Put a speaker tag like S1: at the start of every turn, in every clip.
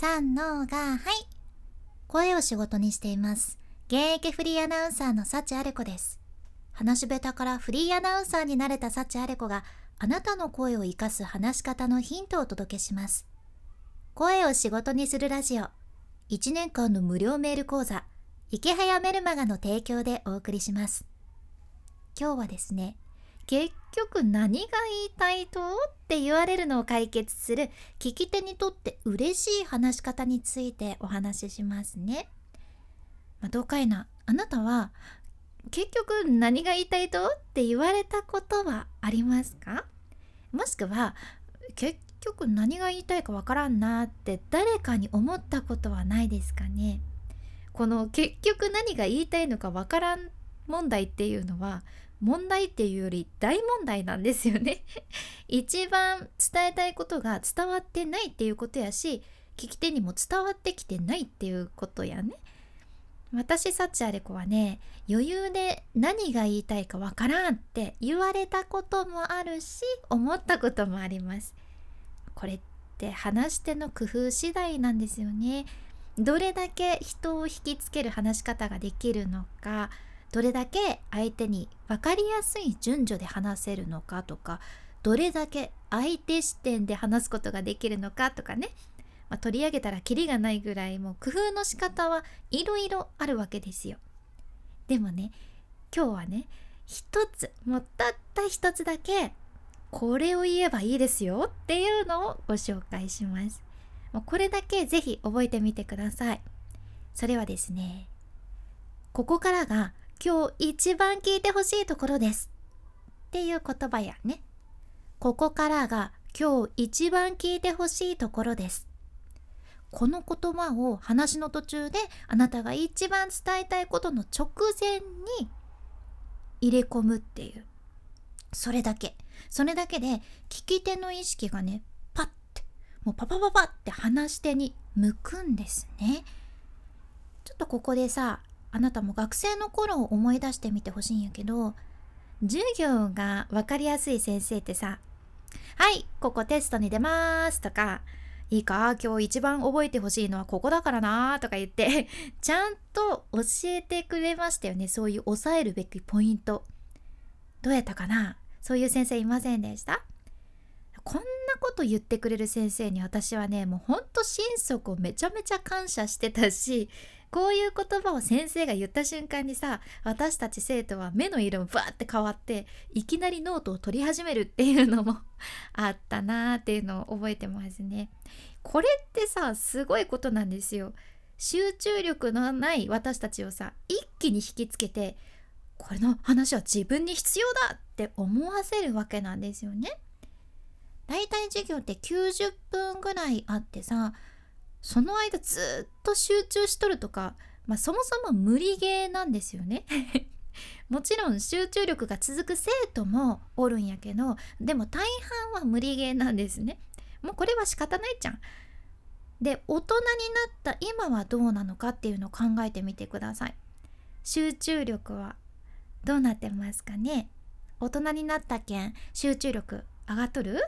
S1: 三のがはい。声を仕事にしています。現役フリーアナウンサーの幸あれ子です。話し下手からフリーアナウンサーになれた幸あれ子があなたの声を生かす話し方のヒントをお届けします。声を仕事にするラジオ。1年間の無料メール講座。池早メルマガの提供でお送りします。今日はですね結局何が言いたいとって言われるのを解決する。聞き手にとって嬉しい話し方についてお話ししますね。まあ、どうかいな。あなたは結局何が言いたいとって言われたことはありますか？もしくは結局何が言いたいかわからんなって誰かに思ったことはないですかね？この結局何が言いたいのかわからん問題っていうのは問題っていうより大問題なんですよね。一番伝えたいことが伝わってないっていうことやし聞き手にも伝わってきてないっていうことやね。私サチアレコはね余裕で何が言いたいかわからんって言われたこともあるし思ったこともあります。これって話し手の工夫次第なんですよね。どれだけ人を引きつける話し方ができるのかどれだけ相手に分かりやすい順序で話せるのかとかどれだけ相手視点で話すことができるのかとかね、まあ、取り上げたらキリがないぐらいもう工夫の仕方はいろいろあるわけですよ。でもね今日はね一つもうたった一つだけこれを言えばいいですよっていうのをご紹介します。もうこれだけぜひ覚えてみてください。それはですねここからが今日一番聞いてほしいところです。っていう言葉やね。ここからが今日一番聞いてほしいところです。この言葉を話の途中であなたが一番伝えたいことの直前に入れ込むっていう。それだけ。それだけで聞き手の意識がねパッてもうパパパパって話し手に向くんですね。ちょっとここでさあなたも学生の頃を思い出してみてほしいんやけど授業が分かりやすい先生ってさ「はいここテストに出ます」とか「いいか今日一番覚えてほしいのはここだからな」とか言って ちゃんと教えてくれましたよね。そういう抑えるべきポイント。どうやったかな？そういう先生いませんでした？こんなこと言ってくれる先生に私はねもうほんと心底めちゃめちゃ感謝してたしこういう言葉を先生が言った瞬間にさ私たち生徒は目の色もバーって変わっていきなりノートを取り始めるっていうのも あったなーっていうのを覚えてますね。これってさすごいことなんですよ。集中力のない私たちをさ一気に引きつけてこれの話は自分に必要だって思わせるわけなんですよね。だいたい授業って90分ぐらいあってさその間ずっと集中しとるとか、まあ、そもそも無理ゲーなんですよね。もちろん集中力が続く生徒もおるんやけどでも大半は無理ゲーなんですね。もうこれは仕方ないじゃん。で大人になった今はどうなのかっていうのを考えてみてください。集中力はどうなってますかね大人になったけん集中力上がっとる？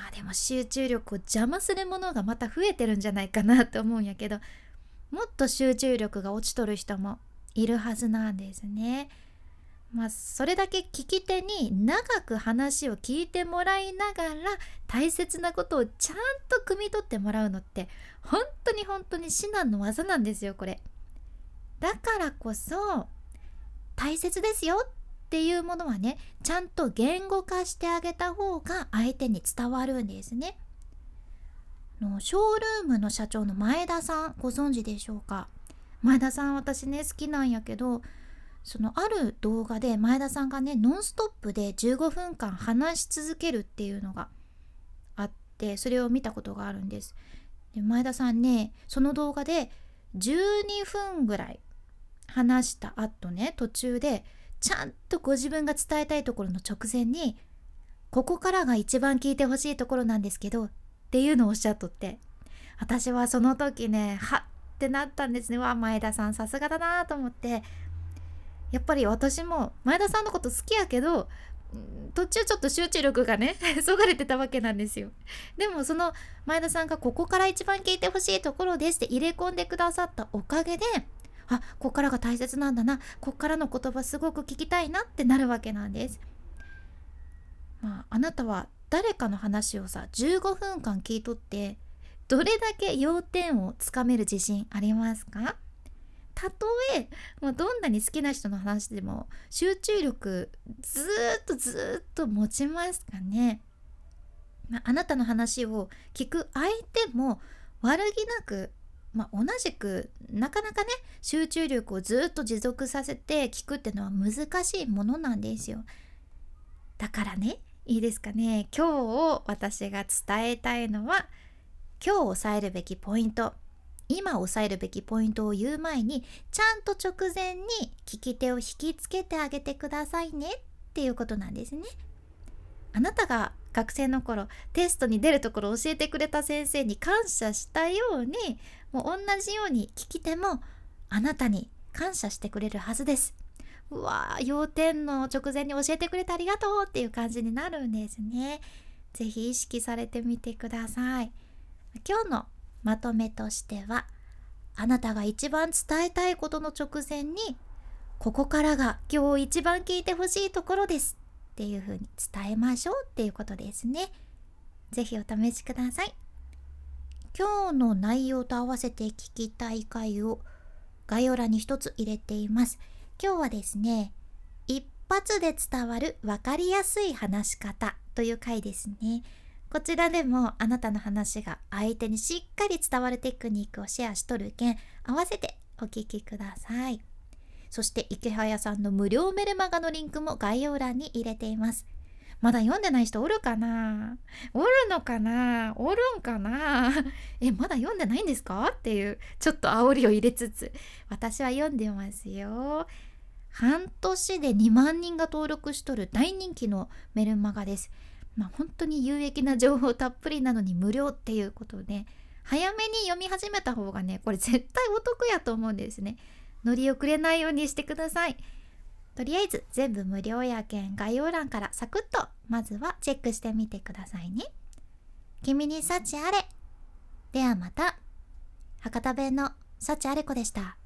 S1: まあでも集中力を邪魔するものがまた増えてるんじゃないかなと思うんやけどもっと集中力が落ちとる人もいるはずなんですね。まあそれだけ聞き手に長く話を聞いてもらいながら大切なことをちゃんと汲み取ってもらうのって本当に本当に至難の技なんですよこれ。だからこそ大切ですよっていうものはねちゃんと言語化してあげた方が相手に伝わるんですね。のショールームの社長の前田さんご存知でしょうか？前田さん私ね好きなんやけどそのある動画で前田さんがねノンストップで15分間話し続けるっていうのがあってそれを見たことがあるんです。で前田さんねその動画で12分ぐらい話した後ね途中でちゃんとご自分が伝えたいところの直前にここからが一番聞いてほしいところなんですけどっていうのをおっしゃっとって。私はその時ねはってなったんですね。わ前田さんさすがだなと思って。やっぱり私も前田さんのこと好きやけど途中ちょっと集中力がね そがれてたわけなんですよ。でもその前田さんがここから一番聞いてほしいところですって入れ込んでくださったおかげであここからが大切なんだな。ここからの言葉すごく聞きたいなってなるわけなんです。まああなたは誰かの話をさ15分間聞いとってどれだけ要点をつかめる自信ありますか？たとえもうどんなに好きな人の話でも集中力ずっとずっと持ちますかね、まあ、あなたの話を聞く相手も悪気なく、まあ、同じくなかなかね集中力をずっと持続させて聞くってのは難しいものなんですよ。だからねいいですかね。今日私が伝えたいのは今日押さえるべきポイント。今押さえるべきポイントを言う前にちゃんと直前に聞き手を引きつけてあげてくださいねっていうことなんですね。あなたが学生の頃テストに出るところを教えてくれた先生に感謝したようにもう同じように聞き手もあなたに感謝してくれるはずです。うわー要点の直前に教えてくれてありがとうっていう感じになるんですね。是非意識されてみてください。今日のまとめとしてはあなたが一番伝えたいことの直前にここからが今日一番聞いてほしいところですっていうふうに伝えましょうっていうことですね。ぜひお試しください。今日の内容と合わせて聞きたい回を概要欄に一つ入れています。今日はですね、一発で伝わる分かりやすい話し方という回ですね。こちらでもあなたの話が相手にしっかり伝わるテクニックをシェアしとるけん合わせてお聞きくださいそして池早さんの無料メルマガのリンクも概要欄に入れています。まだ読んでない人おるかな？おるのかな？おるんかな？え、まだ読んでないんですか？っていうちょっと煽りを入れつつ私は読んでますよ。半年で2万人が登録しとる大人気のメルマガです。まあ、本当に有益な情報たっぷりなのに無料っていうことで早めに読み始めた方がねこれ絶対お得やと思うんですね。乗り遅れないようにしてください。とりあえず全部無料やけん概要欄からサクッとまずはチェックしてみてくださいね。君に幸あれ。ではまた。博多弁の幸あれ子でした。